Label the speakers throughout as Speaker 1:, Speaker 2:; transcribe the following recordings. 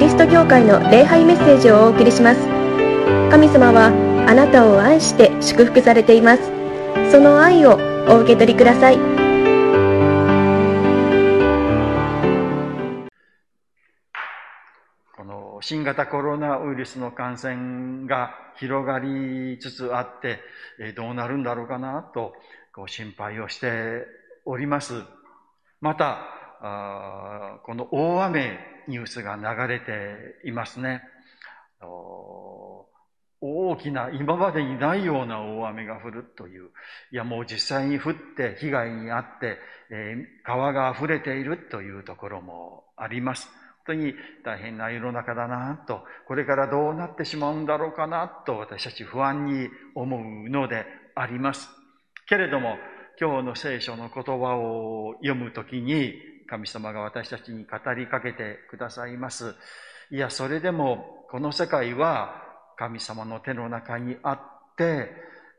Speaker 1: リスト教会の礼拝メッセージをお送りします。神様はあなたを愛して祝福されています。その愛をお受け取りください。
Speaker 2: この新型コロナウイルスの感染が広がりつつあって、どうなるんだろうかなとこ心配をしております。また、あこの大雨ニュースが流れていますね。大きな、今までにないような大雨が降るという。いや、もう実際に降って被害に遭って、えー川が溢れているというところもあります。本当に大変な世の中だなと、これからどうなってしまうんだろうかなと私たち不安に思うのであります。けれども、今日の聖書の言葉を読むときに、神様が私たちに語りかけてくださいます。いや、それでも、この世界は神様の手の中にあって、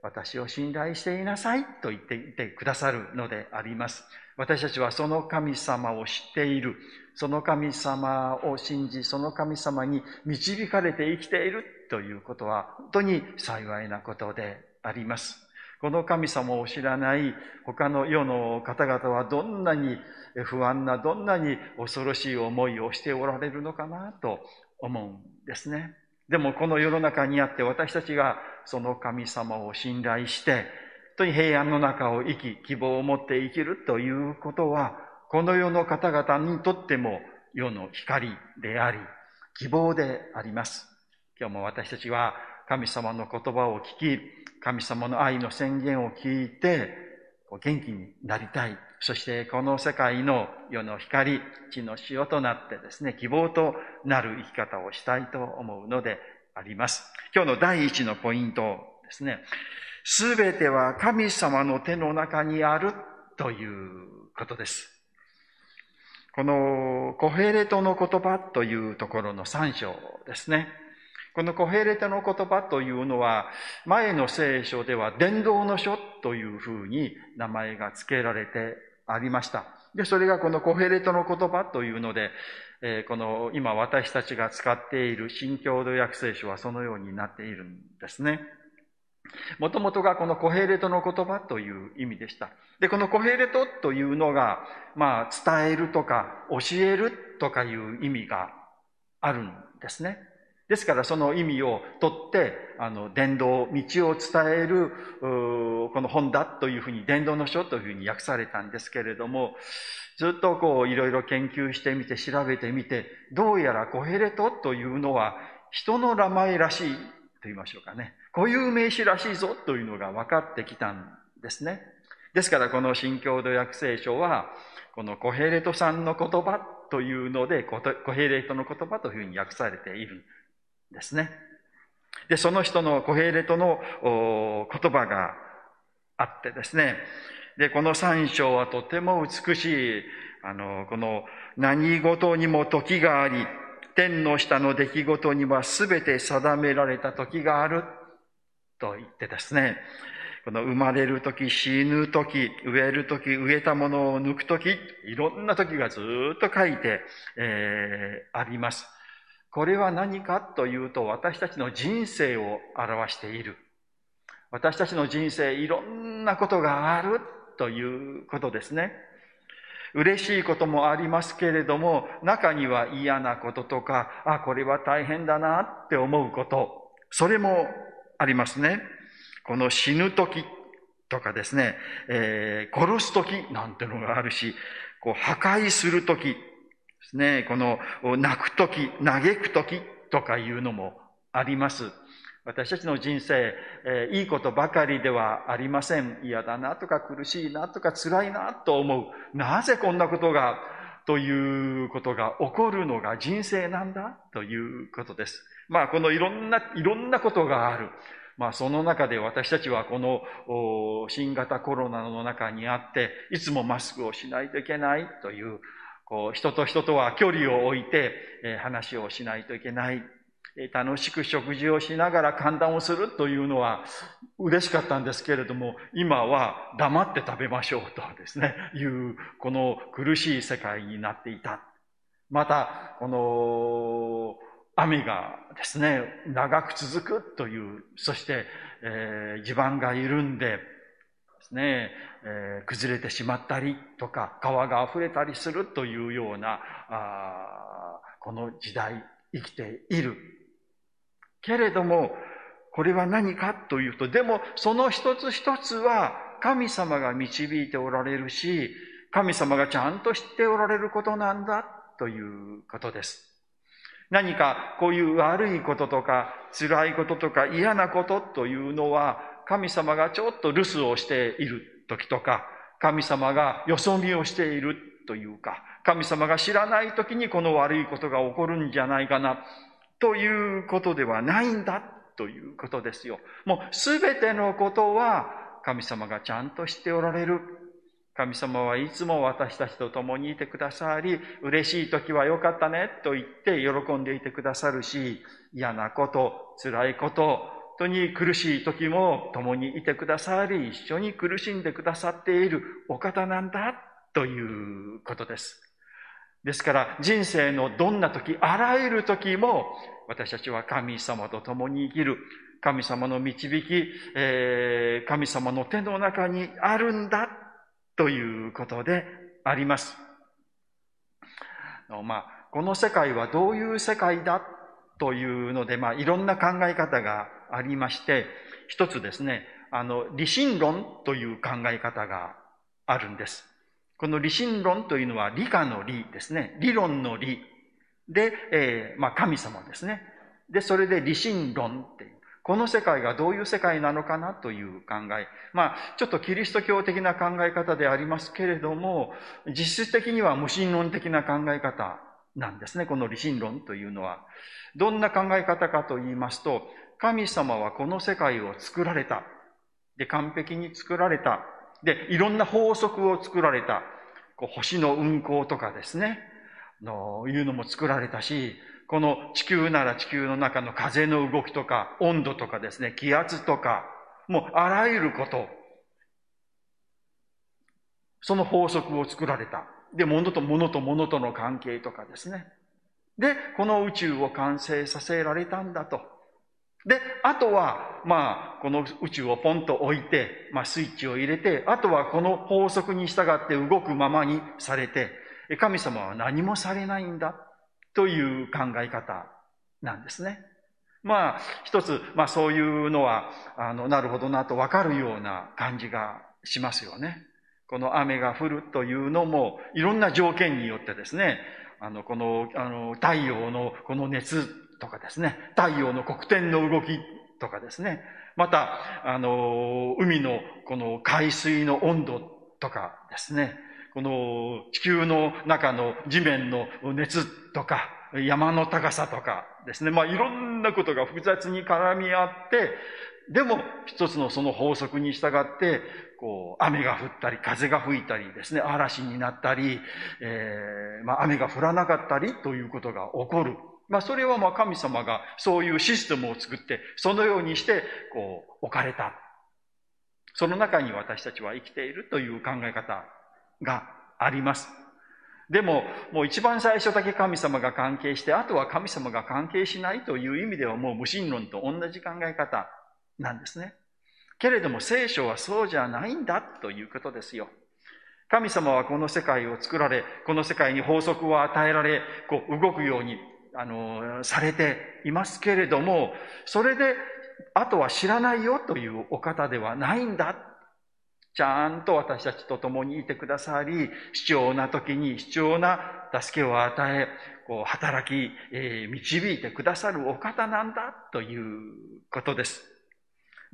Speaker 2: 私を信頼していなさいと言っていてくださるのであります。私たちはその神様を知っている。その神様を信じ、その神様に導かれて生きているということは本当に幸いなことであります。この神様を知らない他の世の方々はどんなに不安な、どんなに恐ろしい思いをしておられるのかなと思うんですね。でもこの世の中にあって私たちがその神様を信頼して、本当に平安の中を生き、希望を持って生きるということは、この世の方々にとっても世の光であり、希望であります。今日も私たちは神様の言葉を聞き、神様の愛の宣言を聞いて、元気になりたい。そしてこの世界の世の光、地の塩となってですね、希望となる生き方をしたいと思うのであります。今日の第一のポイントですね。すべては神様の手の中にあるということです。このコヘレトの言葉というところの3章ですね。このコヘレトの言葉というのは、前の聖書では伝道の書というふうに名前が付けられてありました。で、それがこのコヘレトの言葉というので、えーこの今私たちが使っている新共同訳聖書はそのようになっているんですね。もともとがこのコヘレトの言葉という意味でした。で、このコヘレトというのが、まあ、伝えるとか、教えるとかいう意味があるんですね。ですからその意味を取って、あの、伝道、道を伝える、この本だというふうに、伝道の書というふうに訳されたんですけれども、ずっとこう、いろいろ研究してみて、調べてみて、どうやらコヘレトというのは、人の名前らしいと言いましょうかね。固有名詞らしいぞというのが分かってきたんですね。ですからこの新共同訳聖書は、このコヘレトさんの言葉というので、コヘレトの言葉というふうに訳されているですね。で、その人のコヘレトの言葉があってですね。で、この三章はとても美しい、あの、この何事にも時があり、天の下の出来事には全て定められた時があると言ってですね、この生まれる時、死ぬ時、植える時、植えたものを抜く時、いろんな時がずっと書いて、えーあります。これは何かというと、私たちの人生を表している。私たちの人生、いろんなことがあるということですね。嬉しいこともありますけれども、中には嫌なこととか、あ、これは大変だなって思うこと、それもありますね。この死ぬ時とかですね、えー殺す時なんてのがあるし、こう破壊する時ですね、この泣く時、嘆く時とかいうのもあります。私たちの人生、えーいいことばかりではありません。嫌だなとか苦しいなとか辛いなと思う。なぜこんなことが、ということが起こるのが人生なんだということです。まあ、このいろんな、いろんなことがある。まあ、その中で私たちはこの新型コロナの中にあって、いつもマスクをしないといけないという、こう、人と人とは距離を置いて、え話をしないといけない。楽しく食事をしながら歓談をするというのは嬉しかったんですけれども、今は黙って食べましょうとですね、いう、この苦しい世界になっていた。また、この、雨がですね、長く続くという、そして、えー、地盤が緩んで、ね、えー、崩れてしまったりとか、川が溢れたりするというような、あこの時代、生きている。けれども、これは何かというと、でもその一つ一つは神様が導いておられるし、神様がちゃんと知っておられることなんだということです。何かこういう悪いこととか辛いこととか嫌なことというのは神様がちょっと留守をしている時とか神様がよそ見をしているというか神様が知らない時にこの悪いことが起こるんじゃないかなということではないんだということですよ。もうすべてのことは神様がちゃんとしておられる神様はいつも私たちと共にいてくださり、嬉しい時は良かったねと言って喜んでいてくださるし、嫌なこと、辛いこと、当に苦しい時も共にいてくださり、一緒に苦しんでくださっているお方なんだということです。ですから人生のどんな時、あらゆる時も私たちは神様と共に生きる。神様の導き、えー、神様の手の中にあるんだということであります。まあ、この世界はどういう世界だというので、まあ、いろんな考え方がありまして、一つですね、あの、理心論という考え方があるんです。この理心論というのは理科の理ですね。理論の理。で、えー、まあ、神様ですね。で、それで理心論っていう。この世界がどういう世界なのかなという考え。まあ、ちょっとキリスト教的な考え方でありますけれども、実質的には無神論的な考え方なんですね。この理心論というのは。どんな考え方かと言いますと、神様はこの世界を作られた。で、完璧に作られた。で、いろんな法則を作られた。こう星の運行とかですね。の、いうのも作られたし、この地球なら地球の中の風の動きとか、温度とかですね、気圧とか、もうあらゆること、その法則を作られた。で、物と物と物との関係とかですね。で、この宇宙を完成させられたんだと。で、あとは、まあ、この宇宙をポンと置いて、まあ、スイッチを入れて、あとはこの法則に従って動くままにされて、神様は何もされないんだ。という考え方なんですね。まあ、一つ、まあそういうのは、あの、なるほどなとわかるような感じがしますよね。この雨が降るというのも、いろんな条件によってですね、あの、この、あの、太陽のこの熱とかですね、太陽の黒点の動きとかですね、また、あの、海のこの海水の温度とかですね、この地球の中の地面の熱とか、山の高さとかですね。まあいろんなことが複雑に絡み合って、でも一つのその法則に従って、こう、雨が降ったり、風が吹いたりですね、嵐になったり、えー、まあ雨が降らなかったりということが起こる。まあそれはまあ神様がそういうシステムを作って、そのようにして、こう、置かれた。その中に私たちは生きているという考え方があります。でも、もう一番最初だけ神様が関係して、あとは神様が関係しないという意味ではもう無神論と同じ考え方なんですね。けれども聖書はそうじゃないんだということですよ。神様はこの世界を作られ、この世界に法則を与えられ、こう動くように、あの、されていますけれども、それで、あとは知らないよというお方ではないんだちゃんと私たちと共にいてくださり、必要な時に必要な助けを与え、こう働き、えー、導いてくださるお方なんだということです。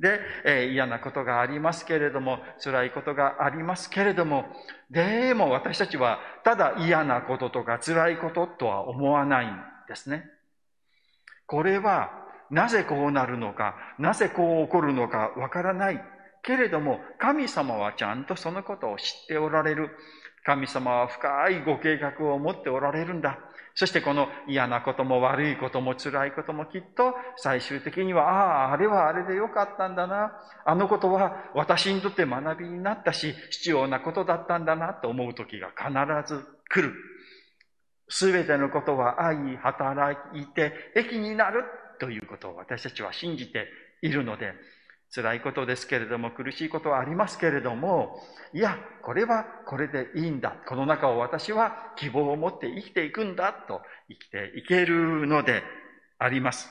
Speaker 2: で、えー、嫌なことがありますけれども、辛いことがありますけれども、でも私たちはただ嫌なこととか辛いこととは思わないんですね。これはなぜこうなるのか、なぜこう起こるのかわからないけれども、神様はちゃんとそのことを知っておられる。神様は深いご計画を持っておられるんだ。そしてこの嫌なことも悪いことも辛いこともきっと最終的には、ああ、あれはあれでよかったんだな。あのことは私にとって学びになったし、必要なことだったんだなと思う時が必ず来る。すべてのことは愛、働いて、益になるということを私たちは信じているので、辛いことですけれども、苦しいことはありますけれども、いや、これはこれでいいんだ。この中を私は希望を持って生きていくんだと生きていけるのであります。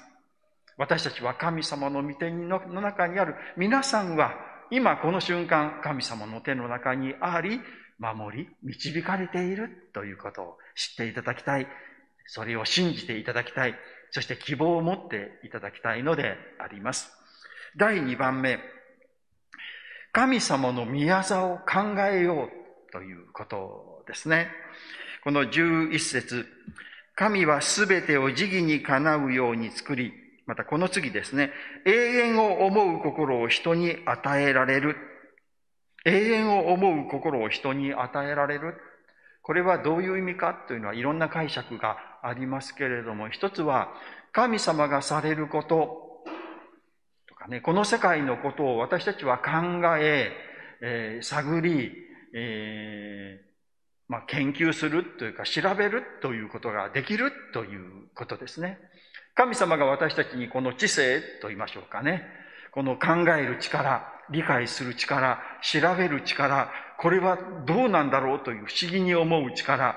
Speaker 2: 私たちは神様の御手の中にある皆さんは今この瞬間神様の手の中にあり、守り、導かれているということを知っていただきたい。それを信じていただきたい。そして希望を持っていただきたいのであります。第2番目、神様の宮座を考えようということですね。この11節神はすべてを時義にかなうように作り、またこの次ですね、永遠を思う心を人に与えられる。永遠を思う心を人に与えられる。これはどういう意味かというのはいろんな解釈がありますけれども、一つは神様がされることね、この世界のことを私たちは考え、えー、探り、えー、まあ、研究するというか調べるということができるということですね。神様が私たちにこの知性と言いましょうかね。この考える力、理解する力、調べる力、これはどうなんだろうという不思議に思う力、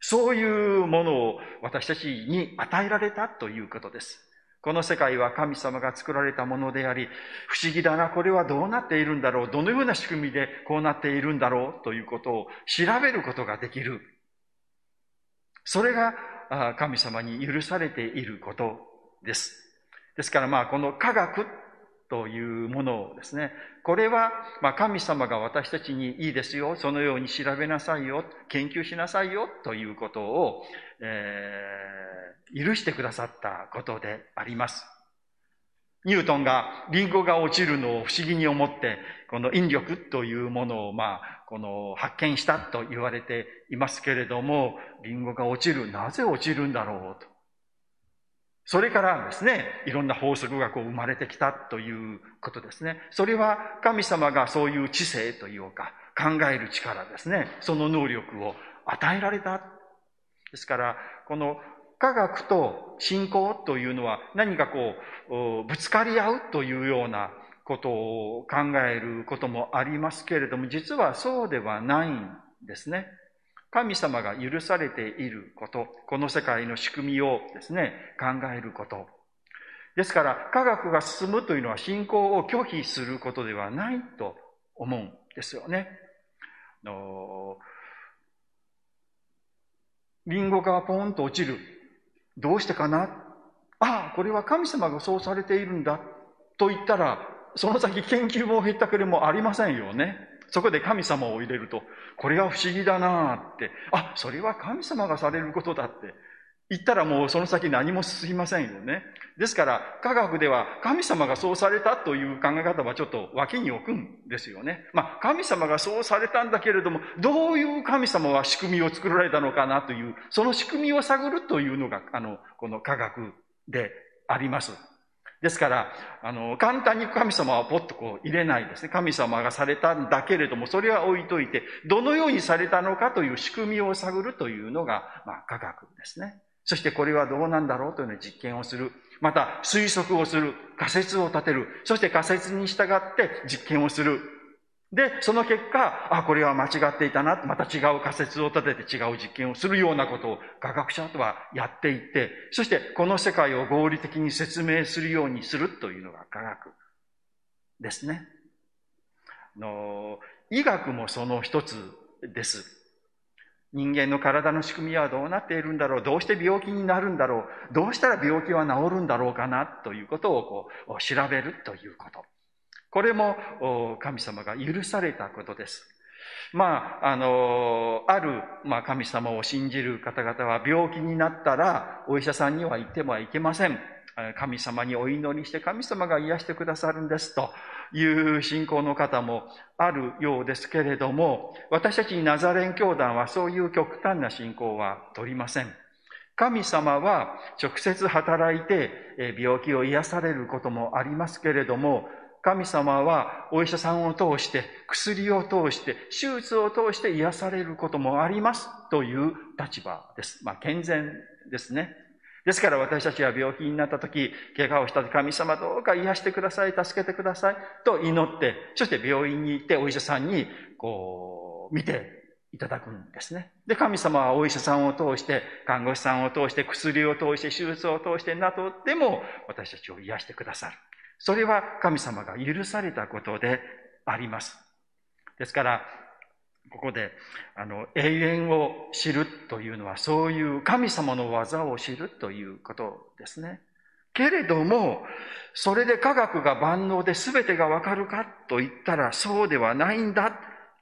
Speaker 2: そういうものを私たちに与えられたということです。この世界は神様が作られたものであり、不思議だな、これはどうなっているんだろう、どのような仕組みでこうなっているんだろうということを調べることができる。それが神様に許されていることです。ですからまあこの科学というものをですね、これはま神様が私たちにいいですよ、そのように調べなさいよ、研究しなさいよということを、えー、許してくださったことであります。ニュートンがリンゴが落ちるのを不思議に思って、この引力というものを、まあ、この発見したと言われていますけれども、リンゴが落ちる、なぜ落ちるんだろうと。それからですね、いろんな法則がこう生まれてきたということですね。それは神様がそういう知性というか、考える力ですね。その能力を与えられた。ですから、この科学と信仰というのは何かこう、ぶつかり合うというようなことを考えることもありますけれども、実はそうではないんですね。神様が許されていること、この世界の仕組みをですね、考えること。ですから、科学が進むというのは信仰を拒否することではないと思うんですよね。のリンゴがポンと落ちる。どうしてかな？ああ、これは神様がそうされているんだ。と言ったら、その先研究もへったくれもありませんよね。そこで神様を入れると、これは不思議だなって、あ、それは神様がされることだって言ったらもうその先何も進みませんよね。ですから、科学では神様がそうされたという考え方はちょっと脇に置くんですよね。まあ、神様がそうされたんだけれども、どういう神様は仕組みを作られたのかなという、その仕組みを探るというのが、あの、この科学であります。ですから、あの、簡単に神様はポッとこう入れないですね。神様がされたんだけれども、それは置いといて、どのようにされたのかという仕組みを探るというのが、まあ、科学ですね。そしてこれはどうなんだろうというのを実験をする。また推測をする。仮説を立てる。そして仮説に従って実験をする。で、その結果、あ、これは間違っていたな、また違う仮説を立てて違う実験をするようなことを科学者とはやっていって、そしてこの世界を合理的に説明するようにするというのが科学ですね。の医学もその一つです。人間の体の仕組みはどうなっているんだろうどうして病気になるんだろうどうしたら病気は治るんだろうかなということをこう調べるということ。これも神様が許されたことです。まあ、あの、ある、まあ、神様を信じる方々は病気になったらお医者さんには行ってはいけません。神様にお祈りして神様が癒してくださるんですという信仰の方もあるようですけれども、私たちナザレン教団はそういう極端な信仰は取りません。神様は直接働いて病気を癒されることもありますけれども、神様はお医者さんを通して、薬を通して、手術を通して癒されることもありますという立場です。まあ、健全ですね。ですから私たちは病気になった時、怪我をした時、神様どうか癒してください、助けてください、と祈って、そして病院に行ってお医者さんに、こう、見ていただくんですね。で、神様はお医者さんを通して、看護師さんを通して、薬を通して、手術を通してなどでも私たちを癒してくださる。それは神様が許されたことであります。ですから、ここで、あの、永遠を知るというのは、そういう神様の技を知るということですね。けれども、それで科学が万能で全てがわかるかと言ったら、そうではないんだ。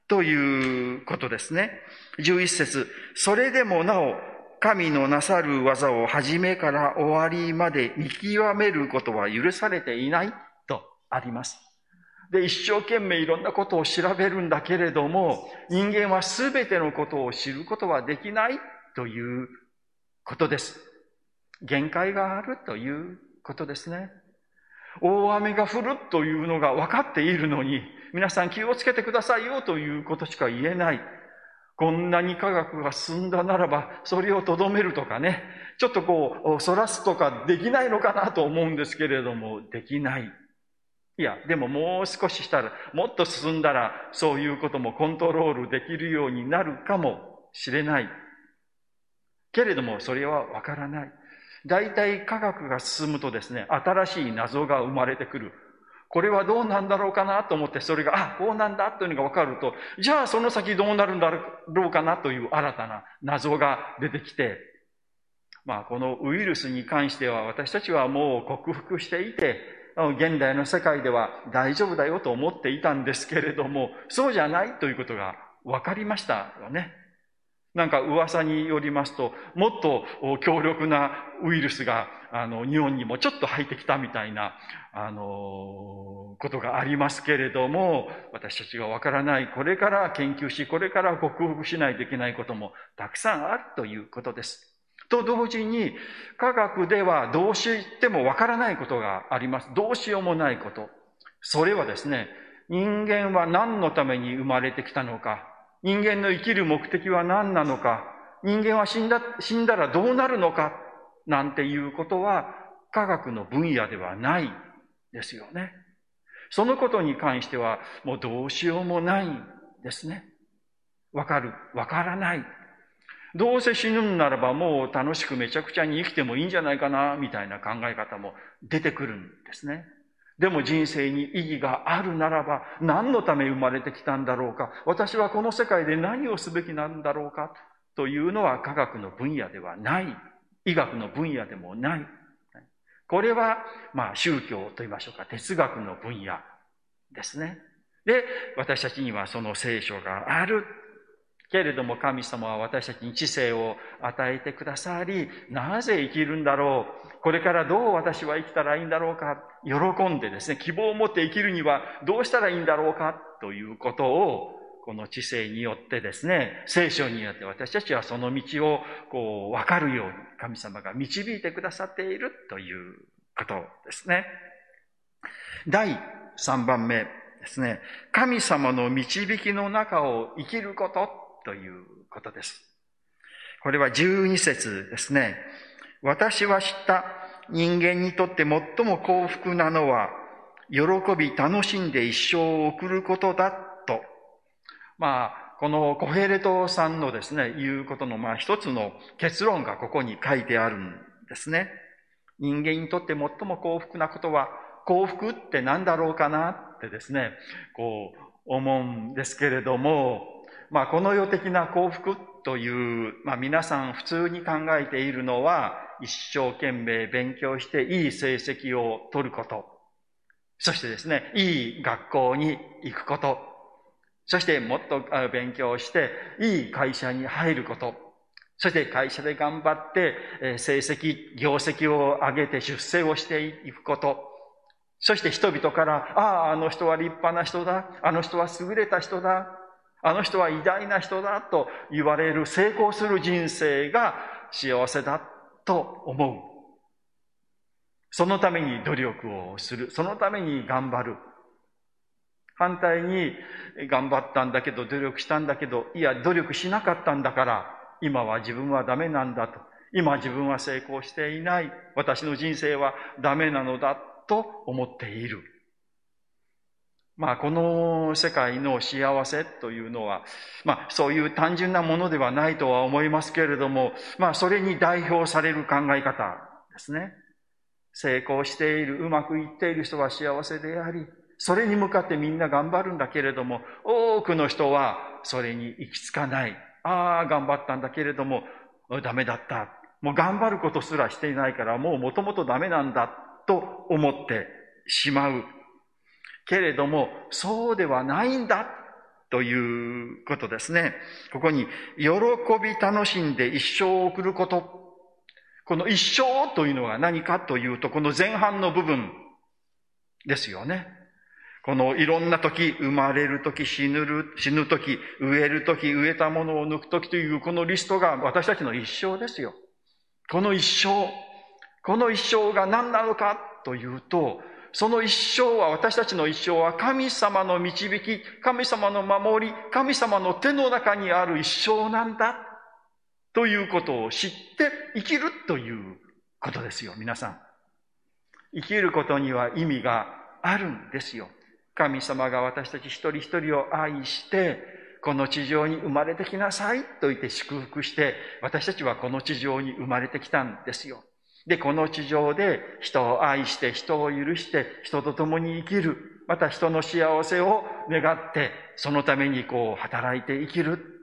Speaker 2: ということですね。11節それでもなお、神のなさる技を始めから終わりまで見極めることは許されていないとあります。で、一生懸命いろんなことを調べるんだけれども、人間は全てのことを知ることはできないということです。限界があるということですね。大雨が降るというのが分かっているのに、皆さん気をつけてくださいよということしか言えない。こんなに科学が進んだならば、それをとどめるとかね、ちょっとこう、そらすとかできないのかなと思うんですけれども、できない。いや、でももう少ししたら、もっと進んだら、そういうこともコントロールできるようになるかもしれない。けれども、それはわからない。大体科学が進むとですね、新しい謎が生まれてくる。これはどうなんだろうかなと思って、それが、あ、こうなんだというのが分かると、じゃあその先どうなるんだろうかなという新たな謎が出てきて、まあこのウイルスに関しては私たちはもう克服していて、現代の世界では大丈夫だよと思っていたんですけれども、そうじゃないということが分かりましたよね。なんか噂によりますと、もっと強力なウイルスが、あの、日本にもちょっと入ってきたみたいな、あの、ことがありますけれども、私たちがわからない、これから研究し、これから克服しないといけないこともたくさんあるということです。と同時に、科学ではどうしてもわからないことがあります。どうしようもないこと。それはですね、人間は何のために生まれてきたのか、人間の生きる目的は何なのか、人間は死んだ、死んだらどうなるのか、なんていうことは科学の分野ではないですよね。そのことに関してはもうどうしようもないんですね。わかる、わからない。どうせ死ぬんならばもう楽しくめちゃくちゃに生きてもいいんじゃないかな、みたいな考え方も出てくるんですね。でも人生に意義があるならば、何のため生まれてきたんだろうか、私はこの世界で何をすべきなんだろうか、というのは科学の分野ではない。医学の分野でもない。これは、まあ、宗教と言いましょうか、哲学の分野ですね。で、私たちにはその聖書があるけれども神様は私たちに知性を与えてくださり、なぜ生きるんだろうこれからどう私は生きたらいいんだろうか喜んでですね、希望を持って生きるにはどうしたらいいんだろうかということを、この知性によってですね、聖書によって私たちはその道をこう分かるように神様が導いてくださっているということですね。第3番目ですね。神様の導きの中を生きることということです。これは12節ですね。私は知った人間にとって最も幸福なのは、喜び楽しんで一生を送ることだ。まあ、このコヘレトさんのですね、言うことの、まあ一つの結論がここに書いてあるんですね。人間にとって最も幸福なことは、幸福って何だろうかなってですね、こう思うんですけれども、まあ、この世的な幸福という、まあ、皆さん普通に考えているのは、一生懸命勉強していい成績を取ること。そしてですね、いい学校に行くこと。そしてもっと勉強して、いい会社に入ること。そして会社で頑張って、成績、業績を上げて出世をしていくこと。そして人々から、ああ、あの人は立派な人だ。あの人は優れた人だ。あの人は偉大な人だと言われる成功する人生が幸せだと思う。そのために努力をする。そのために頑張る。反対に、頑張ったんだけど、努力したんだけど、いや、努力しなかったんだから、今は自分はダメなんだと。今自分は成功していない。私の人生はダメなのだと思っている。まあ、この世界の幸せというのは、まあ、そういう単純なものではないとは思いますけれども、まあ、それに代表される考え方ですね。成功している、うまくいっている人は幸せであり、それに向かってみんな頑張るんだけれども、多くの人はそれに行き着かない。ああ、頑張ったんだけれども、ダメだった。もう頑張ることすらしていないから、もうもともとダメなんだと思ってしまう。けれども、そうではないんだということですね。ここに、喜び楽しんで一生を送ること。この一生というのは何かというと、この前半の部分ですよね。このいろんな時、生まれる時、死ぬる、死ぬ時、植える時、植えたものを抜く時というこのリストが私たちの一生ですよ。この一生、この一生が何なのかというと、その一生は、私たちの一生は神様の導き、神様の守り、神様の手の中にある一生なんだ。ということを知って生きるということですよ、皆さん。生きることには意味があるんですよ。神様が私たち一人一人を愛して、この地上に生まれてきなさいと言って祝福して、私たちはこの地上に生まれてきたんですよ。で、この地上で人を愛して、人を許して、人と共に生きる。また人の幸せを願って、そのためにこう働いて生きる。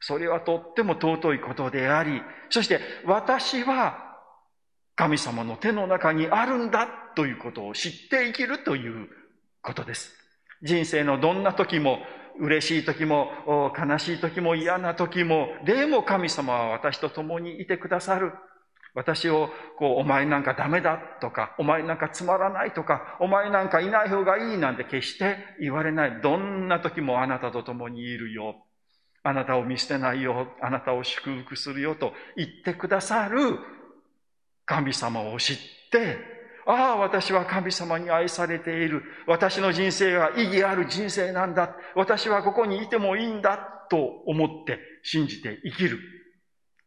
Speaker 2: それはとっても尊いことであり、そして私は神様の手の中にあるんだということを知って生きるということです。人生のどんな時も、嬉しい時も、悲しい時も、嫌な時も、でも神様は私と共にいてくださる。私を、こう、お前なんかダメだとか、お前なんかつまらないとか、お前なんかいない方がいいなんて決して言われない。どんな時もあなたと共にいるよ。あなたを見捨てないよ。あなたを祝福するよと言ってくださる神様を知って、ああ、私は神様に愛されている。私の人生は意義ある人生なんだ。私はここにいてもいいんだ。と思って信じて生きる。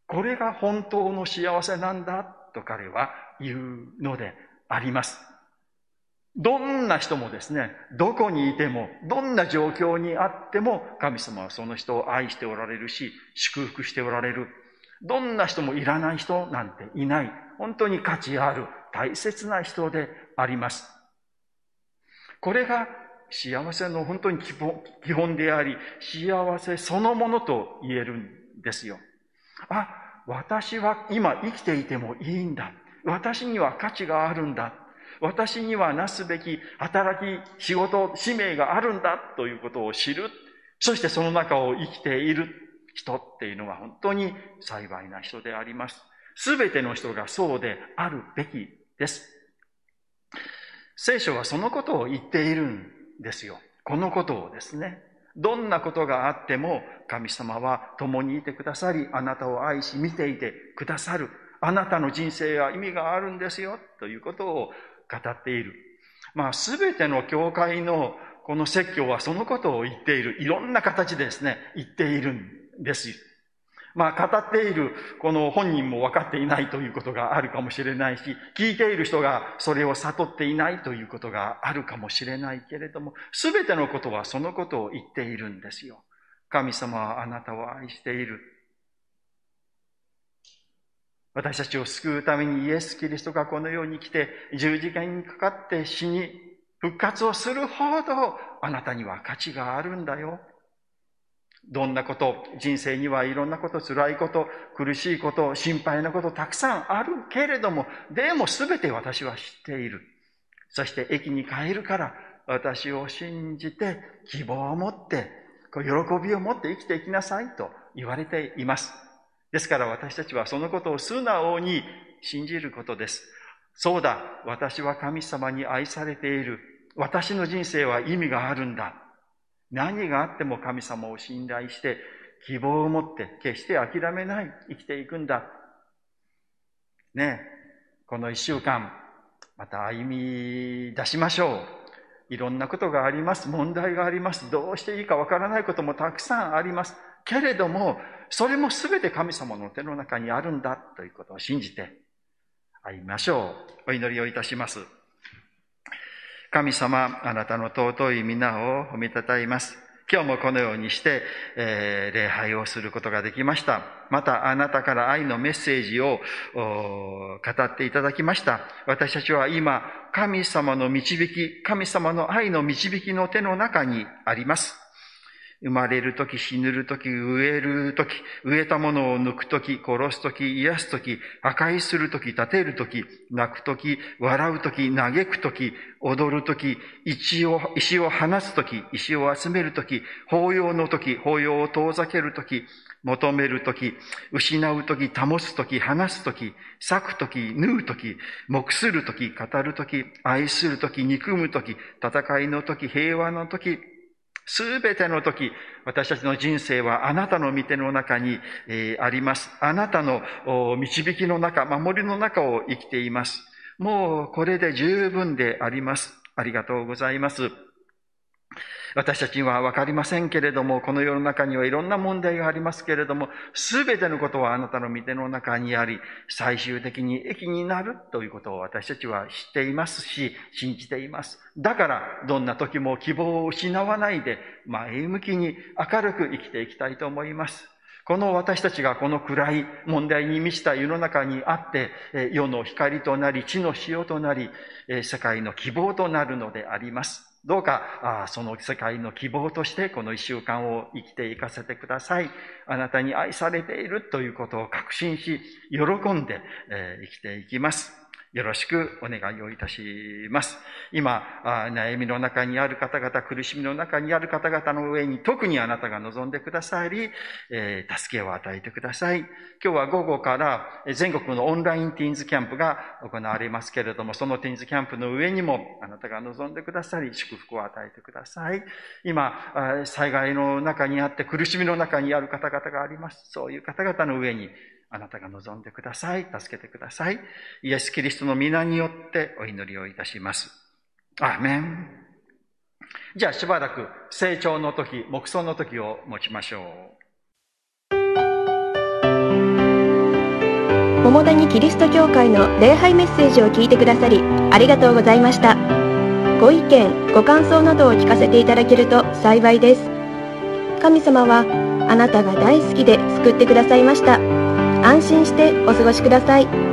Speaker 2: これが本当の幸せなんだ。と彼は言うのであります。どんな人もですね、どこにいても、どんな状況にあっても、神様はその人を愛しておられるし、祝福しておられる。どんな人もいらない人なんていない。本当に価値ある。大切な人であります。これが幸せの本当に基本であり、幸せそのものと言えるんですよ。あ、私は今生きていてもいいんだ。私には価値があるんだ。私にはなすべき働き、仕事、使命があるんだということを知る。そしてその中を生きている人っていうのは本当に幸いな人であります。すべての人がそうであるべきです。聖書はそのことを言っているんですよ。このことをですね。どんなことがあっても神様は共にいてくださり、あなたを愛し見ていてくださる。あなたの人生は意味があるんですよ。ということを語っている。まあ、すべての教会のこの説教はそのことを言っている。いろんな形でですね、言っているんです。まあ、語っている、この本人も分かっていないということがあるかもしれないし、聞いている人がそれを悟っていないということがあるかもしれないけれども、すべてのことはそのことを言っているんですよ。神様はあなたを愛している。私たちを救うためにイエス・キリストがこの世に来て十字架にかかって死に復活をするほどあなたには価値があるんだよ。どんなこと、人生にはいろんなこと、辛いこと、苦しいこと、心配なこと、たくさんあるけれども、でも全て私は知っている。そして駅に帰るから、私を信じて、希望を持って、喜びを持って生きていきなさいと言われています。ですから私たちはそのことを素直に信じることです。そうだ、私は神様に愛されている。私の人生は意味があるんだ。何があっても神様を信頼して、希望を持って決して諦めない、生きていくんだ。ねこの一週間、また歩み出しましょう。いろんなことがあります。問題があります。どうしていいかわからないこともたくさんあります。けれども、それもすべて神様の手の中にあるんだということを信じて会いましょう。お祈りをいたします。神様、あなたの尊い皆を褒めたたえます。今日もこのようにして、えー、礼拝をすることができました。また、あなたから愛のメッセージを語っていただきました。私たちは今、神様の導き、神様の愛の導きの手の中にあります。生まれるとき、死ぬるとき、植えるとき、植えたものを抜くとき、殺すとき、癒すとき、破壊するとき、立てるとき、泣くとき、笑うとき、嘆くとき、踊るとき、石を、石を離すとき、石を集めるとき、法要のとき、法要を遠ざけるとき、求めるとき、失うとき、保つとき、離すとき、裂くとき、縫うとき、目するとき、語るとき、愛するとき、憎むとき、戦いのとき、平和のとき、すべての時、私たちの人生はあなたの御手の中に、あります。あなたの導きの中、守りの中を生きています。もうこれで十分であります。ありがとうございます。私たちにはわかりませんけれども、この世の中にはいろんな問題がありますけれども、すべてのことはあなたの御手の中にあり、最終的に益になるということを私たちは知っていますし、信じています。だから、どんな時も希望を失わないで、前向きに明るく生きていきたいと思います。この私たちがこの暗い問題に満ちた世の中にあって、世の光となり、地の塩となり、世界の希望となるのであります。どうか、その世界の希望としてこの一週間を生きていかせてください。あなたに愛されているということを確信し、喜んで生きていきます。よろしくお願いをいたします。今、悩みの中にある方々、苦しみの中にある方々の上に特にあなたが望んでくださり、助けを与えてください。今日は午後から全国のオンラインティーンズキャンプが行われますけれども、そのティーンズキャンプの上にもあなたが望んでくださり、祝福を与えてください。今、災害の中にあって苦しみの中にある方々があります。そういう方々の上にあなたが望んでください。助けてください。イエス・キリストの皆によってお祈りをいたします。アーメン。じゃあしばらく成長の時、目想の時を持ちましょう。
Speaker 1: 桃谷キリスト教会の礼拝メッセージを聞いてくださりありがとうございました。ご意見、ご感想などを聞かせていただけると幸いです。神様はあなたが大好きで救ってくださいました。安心してお過ごしください。